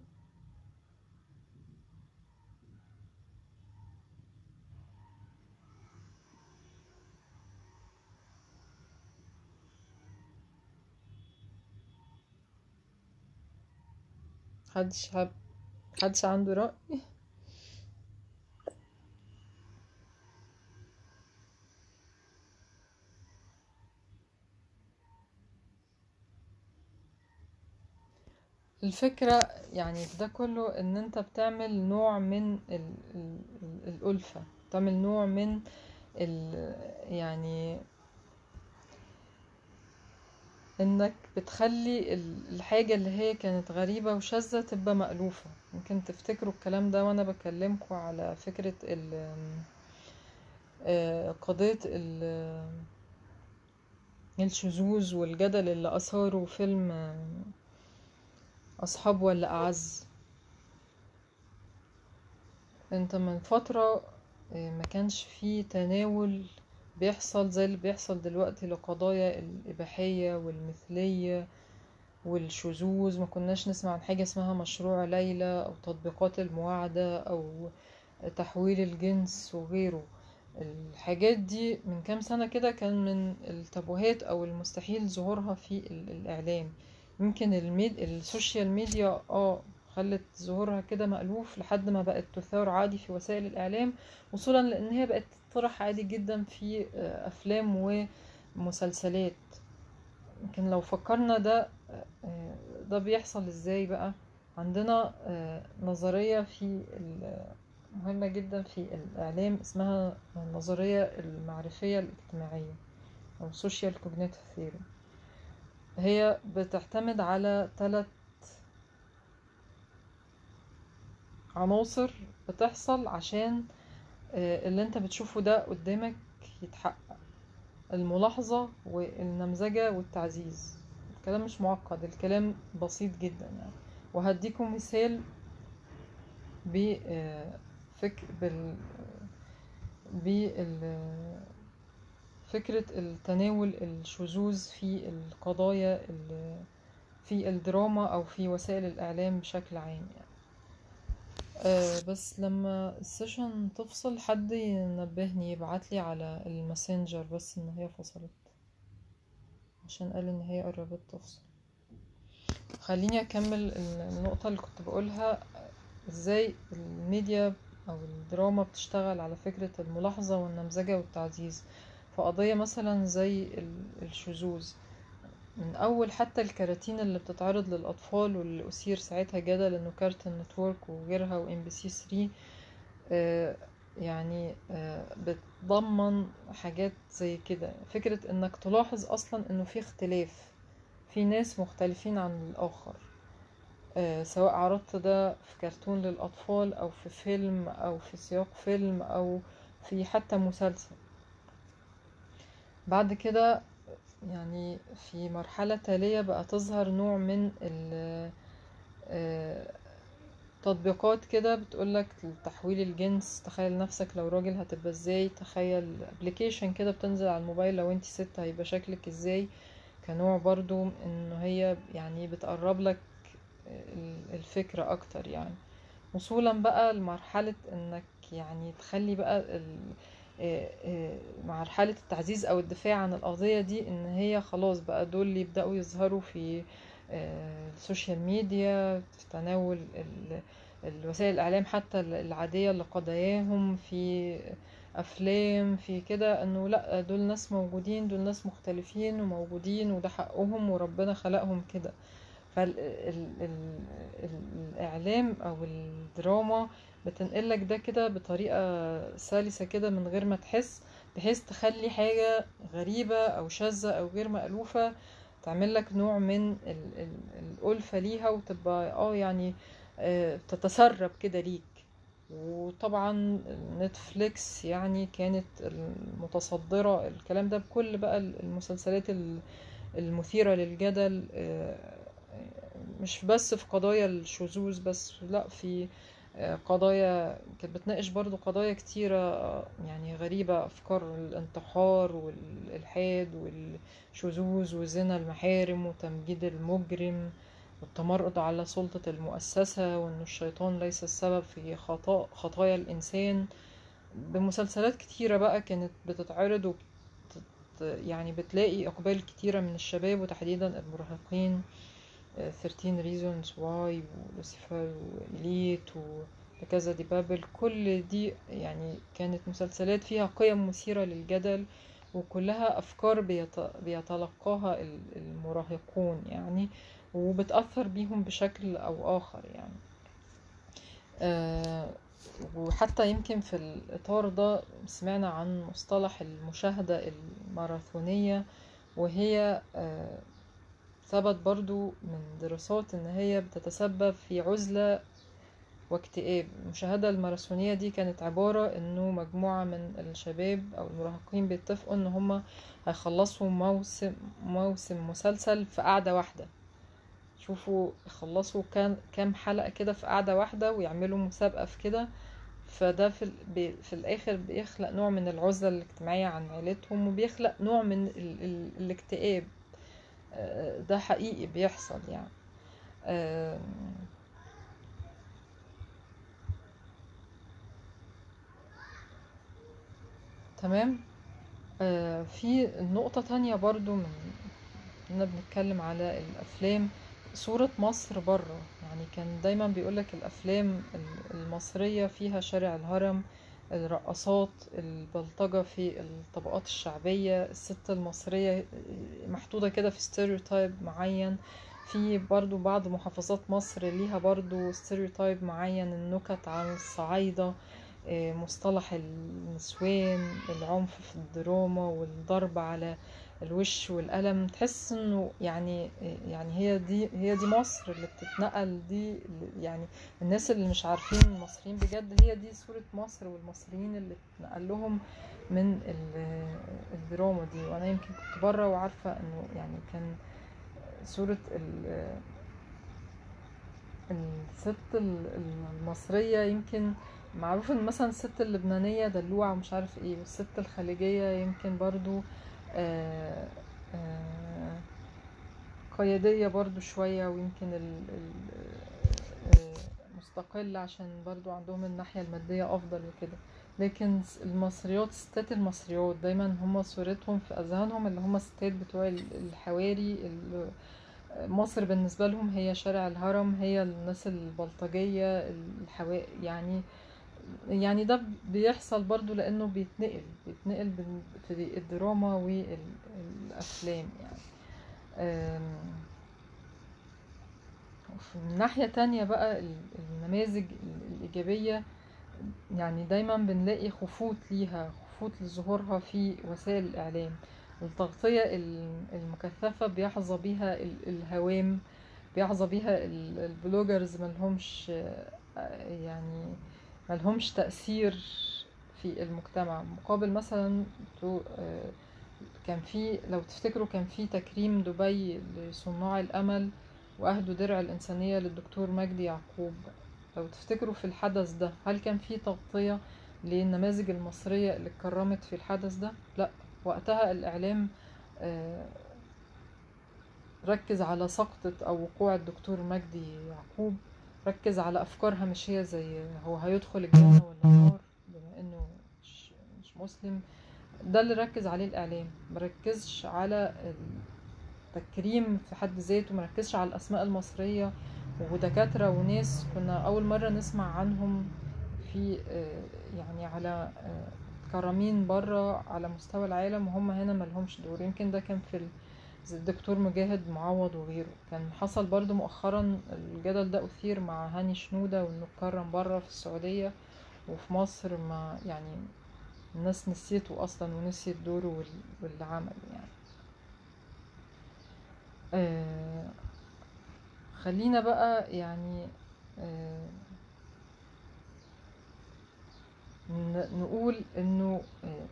حدش حاب حدش عنده رأي. الفكرة يعني في ده كله إن أنت بتعمل نوع من ال ال الألفة بتعمل نوع من ال يعني إنك بتخلي ال- الحاجة اللي هي كانت غريبة وشاذة تبقى مألوفة. ممكن تفتكروا الكلام ده وأنا بكلمكم على فكرة آه، قضية ال- الشذوذ والجدل اللي أثاره فيلم آه، أصحاب ولا أعز. أنت من فترة آه، ما كانش فيه تناول بيحصل زي اللي بيحصل دلوقتي لقضايا الإباحية والمثلية والشذوذ. ما كناش نسمع عن حاجة اسمها مشروع ليلى أو تطبيقات المواعدة أو تحويل الجنس وغيره. الحاجات دي من كام سنة كده كان من التابوهات أو المستحيل ظهورها في ال- الإعلام. يمكن الميد... السوشيال ميديا آه خلت ظهورها كده مألوف لحد ما بقت تثار عادي في وسائل الإعلام وصولا لأن هي بقت تطرح عادي جدا في آه، أفلام ومسلسلات. لكن لو فكرنا ده آه، ده بيحصل إزاي بقى؟ عندنا آه، نظرية في مهمة جدا في الإعلام اسمها النظرية المعرفية الاجتماعية أو social cognitive theory. هي بتعتمد على ثلاث عناصر بتحصل عشان آه، اللي انت بتشوفه ده قدامك يتحقق. الملاحظة والنمذجة والتعزيز. الكلام مش معقد الكلام بسيط جدا يعني. وهديكم مثال ب آه، بال بال فكرة التناول الشذوذ في القضايا ال- في الدراما أو في وسائل الإعلام بشكل عام يعني. أه بس لما ال session تفصل حد ينبهني يبعتلي على ال Messenger بس إن هي فصلت عشان قال إن هي قربت تفصل. خليني أكمل ال- النقطة اللي كنت بقولها إزاي الميديا أو الدراما بتشتغل على فكرة الملاحظة والنمذجة والتعزيز. في قضية مثلا زي ال- الشذوذ من أول حتى الكراتين اللي بتتعرض للأطفال واللي أثير ساعتها جدل إنه Cartoon Network وغيرها و MBC 3 يعني آه، بتضمن حاجات زي كده. فكرة إنك تلاحظ أصلا إنه في اختلاف في ناس مختلفين عن الآخر آه، سواء عرضت ده في كرتون للأطفال أو في فيلم أو في سياق فيلم أو في حتى مسلسل. بعد كده يعني في مرحلة تالية بقى تظهر نوع من آه، تطبيقات كده بتقولك تحويل الجنس. تخيل نفسك لو راجل هتبقى إزاي؟ تخيل ابلكيشن كده بتنزل على الموبايل لو انت ست هيبقى شكلك إزاي؟ كنوع برضو انه هي يعني بتقرب لك الفكرة أكتر يعني. وصولا بقى لمرحلة انك يعني تخلي بقى آه، مرحلة التعزيز أو الدفاع عن القضية دي إن هي خلاص بقى دول يبدأوا يظهروا في آه، السوشيال ميديا في تناول ال- الوسائل الإعلام حتى العادية لقضاياهم في أفلام في كده إنه لأ دول ناس موجودين دول ناس مختلفين وموجودين وده حقهم وربنا خلقهم كده. فالاعلام أو الدراما بتنقلك ده كده بطريقة سلسة كده من غير ما تحس بحيث تخلي حاجة غريبة أو شاذة أو غير مألوفة تعمل لك نوع من ال- ال- الألفة ليها وتبقى آه يعني آه، تتسرب كده ليك. وطبعا نتفليكس يعني كانت المتصدرة الكلام ده بكل بقى المسلسلات ال- المثيرة للجدل آه، مش بس في قضايا الشذوذ بس لا في آه، قضايا كانت بتناقش برضو قضايا كتيرة آه، يعني غريبة أفكار الانتحار والإلحاد والشذوذ وزنا المحارم وتمجيد المجرم والتمرد على سلطة المؤسسة وأن الشيطان ليس السبب في خطأ خطايا الإنسان. بمسلسلات كتيرة بقى كانت بتتعرض وبت يعني بتلاقي إقبال كتيرة من الشباب وتحديدا المراهقين. 13 reasons why ولوسيفر وإليت وكذا دي بابل. كل دي يعني كانت مسلسلات فيها قيم مثيرة للجدل وكلها أفكار بيت... بيتلقاها ال- المراهقون يعني وبتأثر بيهم بشكل أو آخر يعني. آه، وحتى يمكن في الإطار ده سمعنا عن مصطلح المشاهدة الماراثونية وهي آه، ثبت برضو من دراسات إن هي بتتسبب في عزلة واكتئاب. المشاهدة الماراثونية دي كانت عبارة إنه مجموعة من الشباب أو المراهقين بيتفقوا إن هما هيخلصوا موسم موسم مسلسل في قعدة واحدة. شوفوا يخلصوا كان كام حلقة كده في قعدة واحدة ويعملوا مسابقة في كده. فده في, ال... في الآخر بيخلق نوع من العزلة الاجتماعية عن عيلتهم وبيخلق نوع من ال... ال... الاكتئاب. ده حقيقي بيحصل يعني. تمام؟ آه، في نقطة تانية برضو من كنا بنتكلم على الأفلام. صورة مصر برا يعني كان دايما بيقولك الأفلام ال- المصرية فيها شارع الهرم الرقصات البلطجة في الطبقات الشعبية الست المصرية محطوطة كده في stereotype معين. في برضو بعض محافظات مصر ليها برضو stereotype معين النكت عن الصعايدة. مصطلح النسوان العنف في الدراما والضرب على الوش والقلم. تحس إنه يعني يعني هي دي هي دي مصر اللي بتتنقل دي يعني الناس اللي مش عارفين المصريين بجد هي دي صورة مصر والمصريين اللي اتنقل لهم من ال- الدراما دي. وأنا يمكن كنت بره وعارفة إنه يعني كان صورة ال- الست ال- المصرية يمكن معروف إن مثلا الست اللبنانية دلوعة ومش عارف إيه والست الخليجية يمكن برضو آه، آه، قيادية برضو شوية ويمكن ال ال آه، عشان برضو عندهم الناحية المادية أفضل وكده. لكن المصريات الستات المصريات دايما هم صورتهم في أذهانهم اللي هم الستات بتوع ال- الحواري اللي مصر بالنسبة لهم هي شارع الهرم هي الناس البلطجية الحوا يعني يعني ده بيحصل برضو لأنه بيتنقل بيتنقل في الدراما والأفلام يعني. من ناحية تانية بقى ال- النماذج ال- الإيجابية يعني دايما بنلاقي خفوت ليها خفوت لظهورها في وسائل الإعلام. التغطية ال- المكثفة بيحظى بيها ال- الهوام بيحظى بيها ال- البلوجرز ملهمش آه، يعني ملهمش تأثير في المجتمع. مقابل مثلا آه، كان في لو تفتكروا كان في تكريم دبي لصناع الأمل وأهدوا درع الإنسانية للدكتور مجدي يعقوب. لو تفتكروا في الحدث ده هل كان في تغطية للنماذج المصرية اللي اتكرمت في الحدث ده؟ لا. وقتها الإعلام آه، ركز على سقطة أو وقوع الدكتور مجدي يعقوب. ركز على أفكار هامشية زي هو هيدخل الجنة ولا النار بما إنه مش, مش مسلم. ده اللي ركز عليه الإعلام. مركزش على التكريم في حد ذاته مركزش على الأسماء المصرية ودكاترة وناس كنا أول مرة نسمع عنهم في آه، يعني على آه، كرامين بره على مستوى العالم وهم هنا ملهمش دور. يمكن ده كان في زي الدكتور مجاهد معوض وغيره. كان حصل برضو مؤخرا الجدل ده أثير مع هاني شنودة وإنه اتكرم بره في السعودية وفي مصر ما يعني الناس نسيته أصلا ونسيت دوره وال- واللي عمله يعني. آه خلينا بقى يعني آه نقول إنه آه،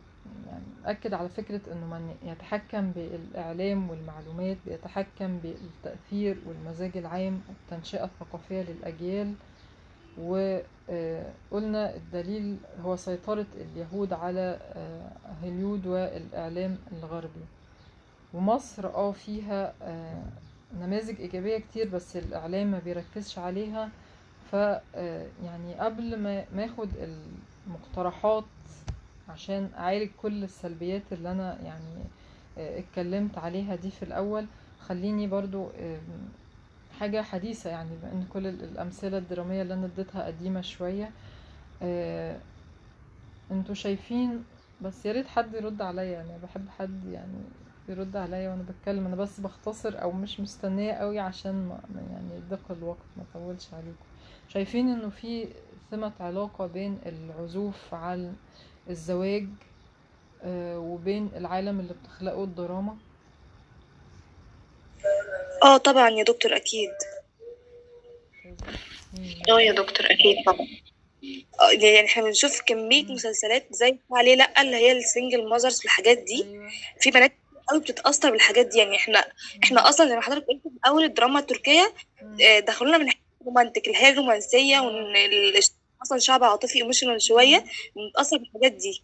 يعني نأكد على فكرة إنه من يتحكم بالإعلام والمعلومات بيتحكم بالتأثير والمزاج العام والتنشئة الثقافية للأجيال وقلنا الدليل هو سيطرة اليهود على آه، هوليود والإعلام الغربي. ومصر آه فيها آه، نماذج إيجابية كتير بس الإعلام ما بيركزش عليها. ف آه، يعني قبل ما ما آخد المقترحات عشان أعالج كل السلبيات اللي أنا يعني آه، اتكلمت عليها دي في الأول. خليني برضو حاجة حديثة يعني بان كل ال- الأمثلة الدرامية اللي أنا اديتها قديمة شوية. آه، أنتوا شايفين بس يا ريت حد يرد عليا. يعني بحب حد يعني يرد عليا وأنا بتكلم. أنا بس بختصر أو مش مستنية قوي عشان ما يعني يضيق الوقت. ما اطولش عليكم. شايفين إنه في ثمة علاقة بين العزوف عن الزواج آه، وبين العالم اللي بتخلقه الدراما. آه طبعا يا دكتور أكيد. آه يا دكتور أكيد طبعا. آه، يعني إحنا بنشوف كمية مسلسلات زي ليه لأ اللي هي ال single mothers والحاجات دي. أيوه. في بنات قوي بتتأثر بالحاجات دي. يعني إحنا إحنا أصلا زي ما حضرتك قلت في اول الدراما التركية مم. آه، دخلونا من حيث ال romantic اللي هي الرومانسية وإن أصلا شعب عاطفي emotional شوية بنتأثر بالحاجات دي.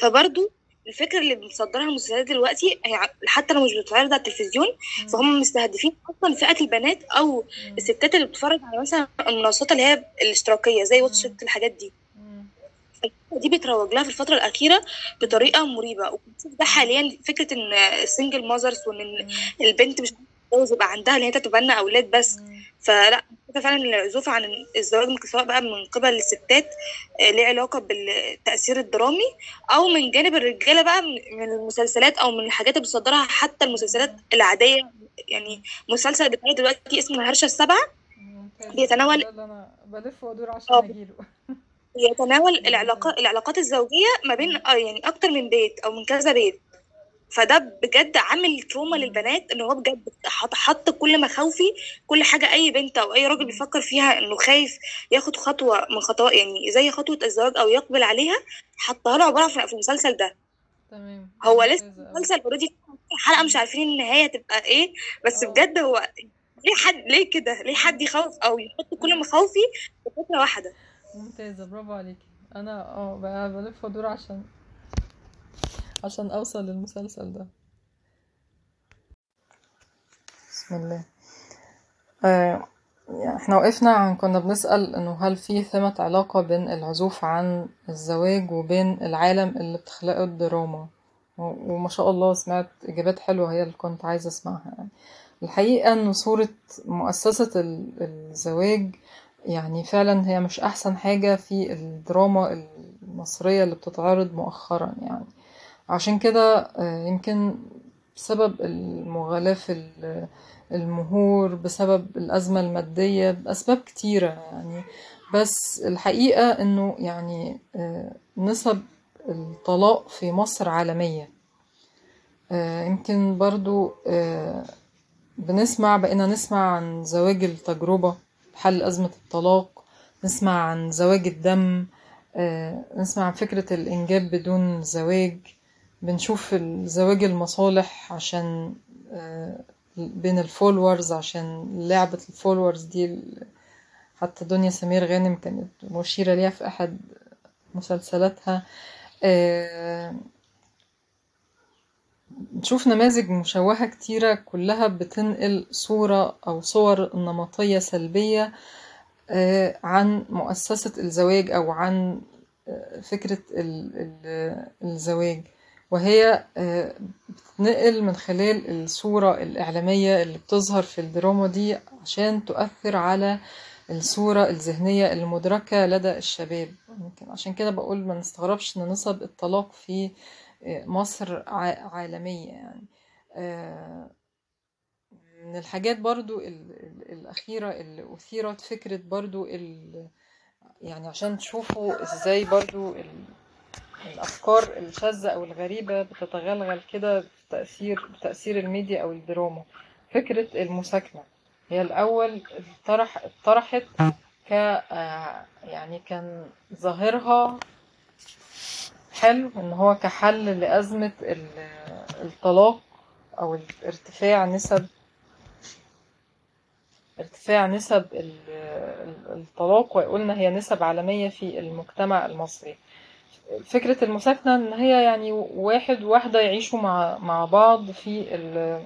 فبرضو الفكرة اللي بتصدرها المسلسلات دلوقتي هي حتى لو مش بتتعرض على التلفزيون. فهم مستهدفين أصلا فئة البنات أو. الستات اللي بتتفرج على مثلا المنصات اللي هي الاشتراكية زي مم. Watch It الحاجات دي. دي بيتروج لها في الفترة الأخيرة بطريقة مريبة وبنشوف ده حاليا فكرة إن ال single mothers وإن مم. البنت مش عايزة يبقى عندها اللي هي تتبنى أولاد بس. فلا فكرة فعلا العزوف عن الزواج من- سواء بقى من قبل الستات آه، ليه علاقة بالتأثير الدرامي أو من جانب الرجالة بقى من المسلسلات أو من الحاجات اللي بتصدرها حتى المسلسلات العادية. يعني مسلسل بتاعي دلوقتي اسمه الهرشة السبعة. ممتاز. بيتناول اللي أنا بلف وأدور عشان آه أجيله. يتناول [laughs] العلاقات العلاقات الزوجية ما بين. آه يعني أكتر من بيت أو من كذا بيت. فده بجد عامل تروما. للبنات إن هو بجد حط حط كل مخاوفي كل حاجة أي بنت أو أي راجل. بيفكر فيها إنه خايف ياخد خطوة من خطوات يعني زي خطوة الزواج أو يقبل عليها حطها له عبارة في المسلسل ده تمام هو لسه المسلسل اوريدي حلقة مش. عارفين النهايه تبقى إيه بس آه بجد هو ليه حد ليه كده ليه حد. يخوف أو يحط كل. مخاوفي في فكره واحدة ممتازة برافو عليكي أنا آه بقى بلف وأدور عشان عشان أوصل للمسلسل ده. بسم الله. آه يعني إحنا وقفنا عن كنا بنسأل إنه هل في ثمة علاقة بين العزوف عن الزواج وبين العالم اللي بتخلقه الدراما؟ وما شاء الله سمعت إجابات حلوة هي اللي كنت عايزة أسمعها. يعني الحقيقة إن صورة مؤسسة ال- الزواج يعني فعلا هي مش أحسن حاجة في الدراما المصرية اللي بتتعرض مؤخرا يعني. عشان كده آه، يمكن بسبب المغالاة في ال- المهور بسبب الأزمة المادية بأسباب كتيرة يعني. بس الحقيقة إنه يعني آه، نسب الطلاق في مصر عالمية. آه، يمكن برضو بنسمع بقينا نسمع عن زواج التجربة حل أزمة الطلاق نسمع عن زواج الدم نسمع عن فكرة الإنجاب بدون زواج. بنشوف الزواج المصالح عشان آه، بين ال followers عشان لعبة ال followers دي حتى دنيا سمير غانم كانت مشيرة ليها في أحد مسلسلاتها. آه، نشوف نماذج مشوهة كتيرة كلها بتنقل صورة أو صور نمطية سلبية آه، عن مؤسسة الزواج أو عن فكرة ال- ال- الزواج. وهي آه، بتتنقل من خلال الصورة الإعلامية اللي بتظهر في الدراما دي عشان تؤثر على الصورة الذهنية المدركة لدى الشباب. يمكن عشان كده بقول ما نستغربش إن نسب الطلاق في آه، مصر عالمية يعني. آه، من الحاجات برضو ال- ال- الأخيرة اللي أثيرت فكرة برضو يعني عشان تشوفوا إزاي برضو ال- الأفكار الشاذة أو الغريبة بتتغلغل كده بتأثير بتأثير الميديا أو الدراما. فكرة المساكنة. هي الأول طرح طرحت ك آه، يعني كان ظاهرها حلو إن هو كحل ال- الطلاق أو ارتفاع نسب ارتفاع نسب ال- ال- الطلاق وقلنا هي نسب عالمية في المجتمع المصري. فكرة المساكنة إن هي يعني واحد وواحدة يعيشوا مع مع بعض في ال-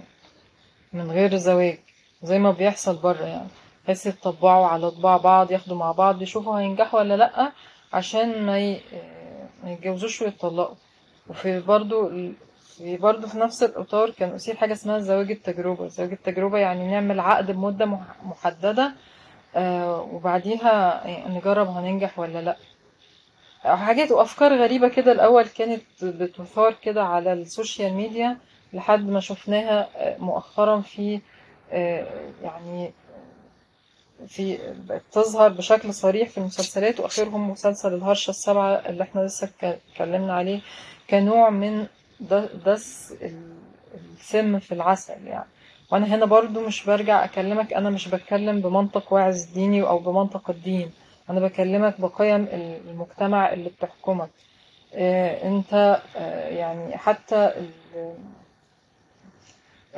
من غير زواج زي ما بيحصل بره يعني. بحيث يطبعوا على طباع بعض ياخدوا مع بعض يشوفوا هينجحوا ولا لأ عشان ما ي- يتجوزوش ويتطلقوا. وفي برضو في برضو في نفس الإطار كان أثير حاجة اسمها زواج التجربة. زواج التجربة يعني نعمل عقد بمدة مح- محددة آه، وبعديها نجرب هننجح ولا لأ. حاجات وأفكار غريبة كده. الأول كانت بتثار كده على السوشيال ميديا لحد ما شفناها آه، مؤخرا في آه، يعني في بقت تظهر بشكل صريح في المسلسلات. وآخرهم مسلسل الهرشة السبعة اللي إحنا لسه اتك- اتكلمنا عليه كنوع من دس ال- السم في العسل يعني. وأنا هنا برضو مش برجع أكلمك أنا مش بتكلم بمنطق واعظ ديني أو بمنطق الدين. أنا بكلمك بقيم المجتمع اللي بتحكمك. آه، أنت آه، يعني حتى ال-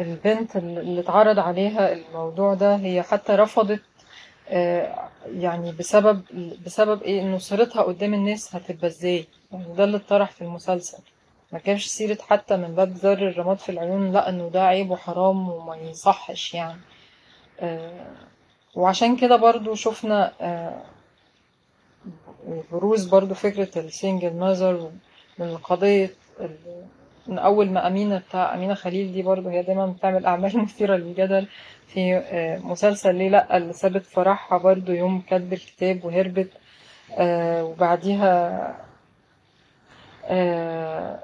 البنت اللي اتعرض عليها الموضوع ده هي حتى رفضت آه، يعني بسبب بسبب إيه؟ إنه صورتها قدام الناس هتبقى إزاي؟ يعني ده اللي اتطرح في المسلسل. ما كانش سيرة حتى من باب ذر الرماد في العيون لا إنه ده عيب وحرام وما يصحش يعني. وعشان كده برضو شفنا آه، بروز برضو فكرة السنجل ماذر من قضية من أول ما أمينة بتاع أمينة خليل دي برضو هي دايما بتعمل أعمال [laughs] مثيرة للجدل. في آه، مسلسل ليه لأ اللي سابت فرحها برضو يوم كاتب الكتاب وهربت آه، وبعديها آه،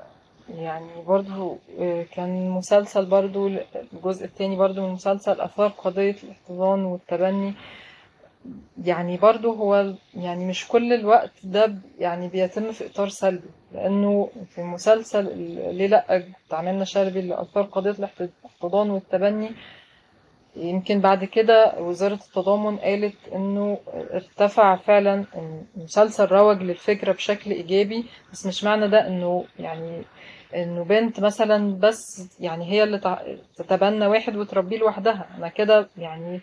يعني برضو كان مسلسل برضو الجزء التاني برضو من المسلسل أثار قضية الاحتضان والتبني. يعني برضو هو يعني مش كل الوقت ده يعني بيتم في إطار سلبي لأنه في مسلسل ليه لأ عملنا شلبي اللي أثار قضية الاحت- الاحتضان والتبني يمكن بعد كده وزارة التضامن قالت إنه ارتفع فعلا المسلسل روج للفكرة بشكل إيجابي بس مش معنى ده إنه يعني إنه بنت مثلا بس يعني هي اللي تتبنى واحد وتربيه لوحدها. أنا كده يعني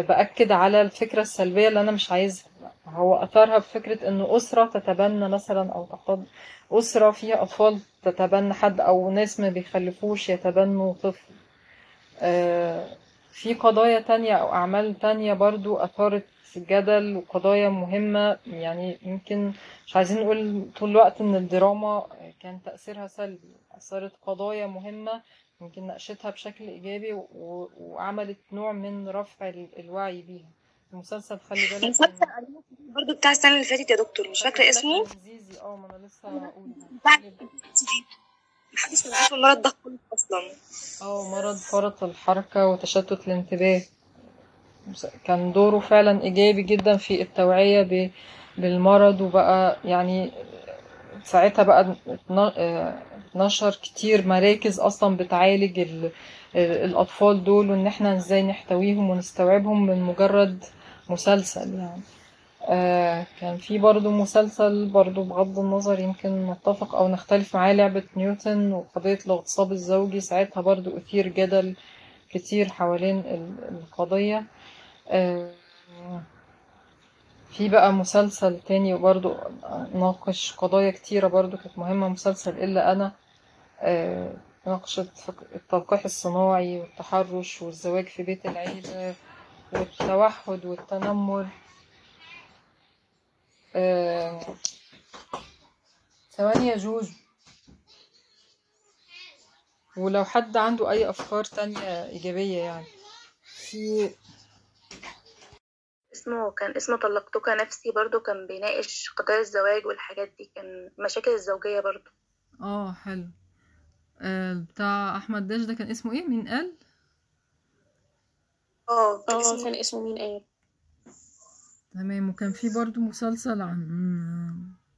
بأكد على الفكرة السلبية اللي أنا مش عايزها. هو أثرها بفكرة إن أسرة تتبنى مثلا أو تحتضن أسرة فيها أطفال تتبنى حد أو ناس ما بيخلفوش يتبنوا طفل. آه، في قضايا تانية أو أعمال تانية برضو أثارت جدل وقضايا مهمة. يعني يمكن مش عايزين نقول طول الوقت إن الدراما كان تأثيرها سلبي أثارت قضايا مهمة يمكن ناقشتها بشكل إيجابي و- وعملت نوع من رفع ال- الوعي بيها. المسلسل خلي بالك مسلسل إن- أمينة خليل برضو بتاع السنة اللي فاتت يا دكتور مش فاكرة اسمه؟ زيزي آه ما أنا لسه هقول. بتاع خلي بالك. محدش عارف المرض ده أصلا. آه مرض فرط الحركة وتشتت الانتباه. كان دوره فعلا إيجابي جدا في التوعية ب- بالمرض وبقى يعني ساعتها بقى اتنشر كتير مراكز أصلا بتعالج ال- ال- الأطفال دول وإن إحنا إزاي نحتويهم ونستوعبهم من مجرد مسلسل يعني. آه كان في برضو مسلسل برضو بغض النظر يمكن نتفق أو نختلف معاه لعبة نيوتن وقضية الاغتصاب الزوجي. ساعتها برضو أثير جدل كتير حوالين ال- القضية. آه، في بقى مسلسل تاني برضو ناقش قضايا كتيرة برضو كانت مهمة مسلسل إلا أنا. آه، ناقشت فك- التلقيح الصناعي والتحرش والزواج في بيت العيلة والتوحد والتنمر. آه، ثواني يا جوجو ولو حد عنده أي أفكار تانية إيجابية يعني. في اسمه كان اسمه طلقتك نفسي برضو كان بيناقش قضايا الزواج والحاجات دي كان مشاكل الزوجية برضو. آه حلو. آه، بتاع أحمد داش ده كان اسمه إيه؟ مين قال؟ آه كان آه اسمه مين قال؟ تمام وكان في برضو مسلسل عن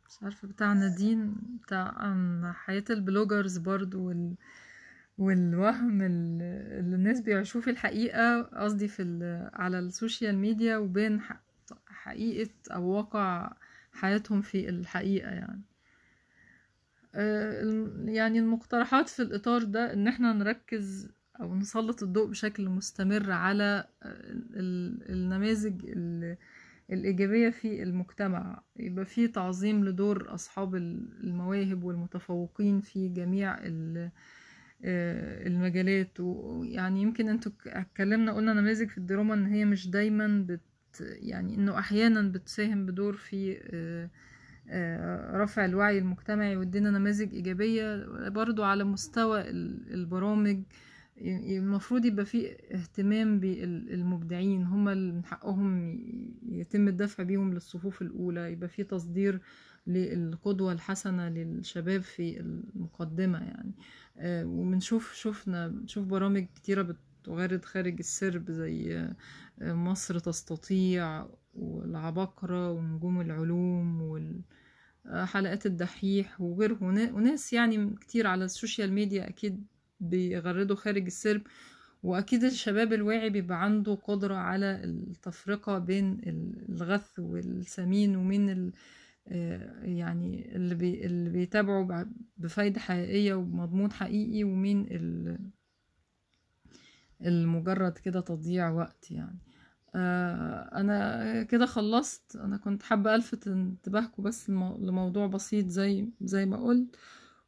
مش عارفة بتاع نادين بتاع عن حياة البلوجرز برضو وال... والوهم ال- اللي الناس بيعيشوه في الحقيقة قصدي في ال... على ال social media وبين ح... حقيقة أو واقع حياتهم في الحقيقة يعني. آه، يعني المقترحات في الإطار ده إن إحنا نركز أو نسلط الضوء بشكل مستمر على آه، ال- النماذج ال- الإيجابية في المجتمع. يبقى في تعظيم لدور أصحاب ال- المواهب والمتفوقين في جميع آه، المجالات. ويعني يمكن أنتوا اتكلمنا قلنا نماذج في الدراما إن هي مش دايما بت يعني إنه أحيانا بتساهم بدور في آه، آه، رفع الوعي المجتمعي وادينا نماذج إيجابية برضو على مستوى ال- البرامج. المفروض يبقى في اهتمام بالمبدعين هم اللي من حقهم يتم الدفع بيهم للصفوف الأولى. يبقى في تصدير للقدوة الحسنة للشباب في المقدمة يعني. آه، وبنشوف شفنا بنشوف برامج كتيرة بتغرد خارج السرب زي آه، مصر تستطيع والعباقرة ونجوم العلوم وحلقات الدحيح وغيره ونا- وناس يعني كتير على السوشيال ميديا أكيد بيغردوا خارج السرب وأكيد الشباب الواعي بيبقى عنده قدرة على التفرقة بين الغث والسمين ومين ال آه، يعني اللي, بي اللي بيتابعوا بع- بفايدة حقيقية ومضمون حقيقي ومين ال- المجرد كده تضييع وقت يعني. آه، أنا كده خلصت. أنا كنت حابة ألفت انتباهكم بس لمو- لموضوع بسيط زي زي ما قلت.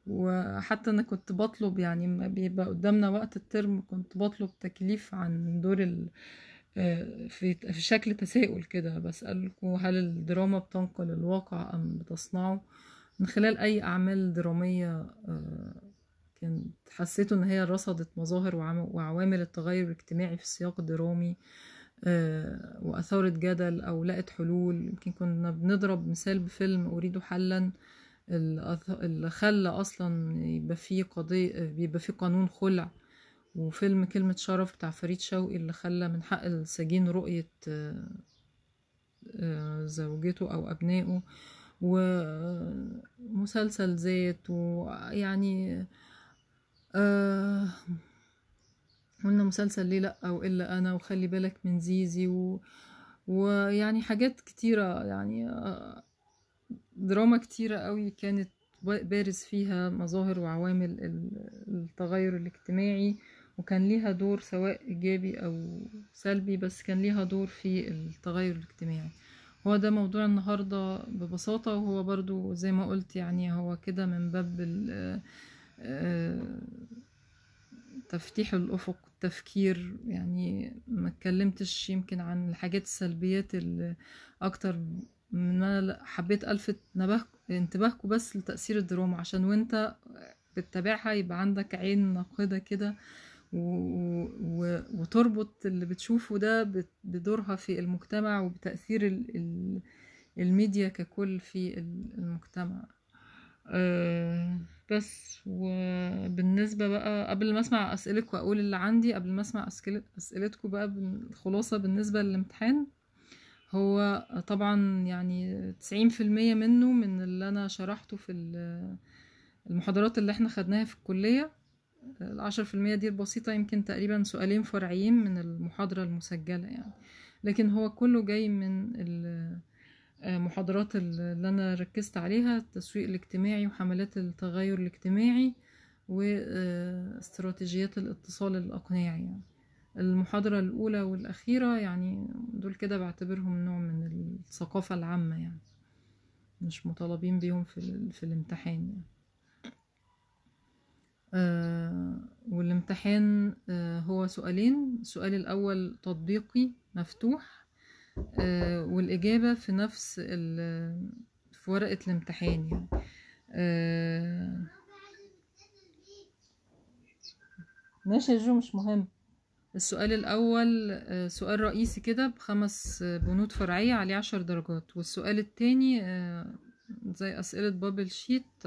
وحتى أنا كنت بطلب يعني ما بيبقى قدامنا وقت الترم كنت بطلب تكليف عن دور ال آه، في في شكل تساؤل كده. بسألكم هل الدراما بتنقل الواقع أم بتصنعه؟ من خلال أي أعمال درامية آه، كانت حسيتوا إن هي رصدت مظاهر وعوامل التغير الاجتماعي في السياق الدرامي آه، وأثارت جدل أو لقت حلول. يمكن كنا بنضرب مثال بفيلم أريد حلا. اللي خلى أصلا يبقى فيه قضية بيبقى فيه قانون خلع. وفيلم كلمة شرف بتاع فريد شوقي اللي خلى من حق السجين رؤية آه، آه، زوجته أو أبنائه. ومسلسل ذات ويعني آه، قلنا مسلسل ليه لأ أو إلا أنا وخلي بالك من زيزي و... ويعني حاجات كتيرة يعني آه، دراما كتيرة قوي كانت بارز فيها مظاهر وعوامل ال- التغير الاجتماعي وكان ليها دور سواء إيجابي أو سلبي بس كان ليها دور في التغير الاجتماعي. هو ده موضوع النهاردة ببساطة وهو برضو زي ما قلت يعني هو كده من باب تفتيح الأفق التفكير يعني ما اتكلمتش يمكن عن الحاجات السلبيات اللي أكتر من ما حبيت ألفت انتباهكم بس لتأثير الدراما عشان وانت بتتابعها يبقى عندك عين ناقدة كده وتربط اللي بتشوفه ده بدورها في المجتمع وبتأثير ال- ال- الميديا ككل في ال- المجتمع. آه، بس. وبالنسبة بقى قبل ما أسمع اسئلتك وأقول اللي عندي قبل ما أسمع أسئلتكم بقى الخلاصة بالنسبة للامتحان هو طبعا يعني تسعين في المية منه من اللي أنا شرحته في ال- المحاضرات اللي إحنا خدناها في الكلية. العشر في المية دي البسيطة يمكن تقريبا سؤالين فرعيين من المحاضرة المسجلة يعني. لكن هو كله جاي من المحاضرات اللي أنا ركزت عليها التسويق الاجتماعي وحملات التغير الاجتماعي واستراتيجيات الاتصال الأقنعي يعني. المحاضرة الأولى والأخيرة يعني دول كده بعتبرهم نوع من الثقافة العامة يعني. مش مطالبين بيهم في, في الامتحان يعني. آه والامتحان آه هو سؤالين. السؤال الأول تطبيقي مفتوح آه والإجابة في نفس في ورقة الامتحان يعني. آه ماشي يا جو مش مهم. السؤال الأول آه، سؤال رئيسي كده بخمس آه، بنود فرعية عليه عشر درجات والسؤال التاني آه، زي أسئلة بابل شيت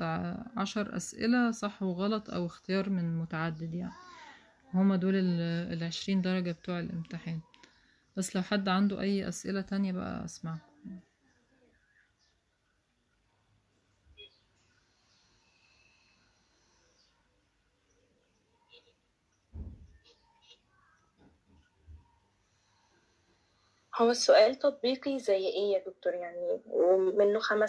عشر أسئلة صح وغلط أو اختيار من متعدد يعني. هما دول ال- العشرين درجة بتوع الامتحان. بس لو حد عنده أي أسئلة تانية بقى أسمعكم. هو السؤال تطبيقي زي إيه يا دكتور؟ يعني ومنه خمس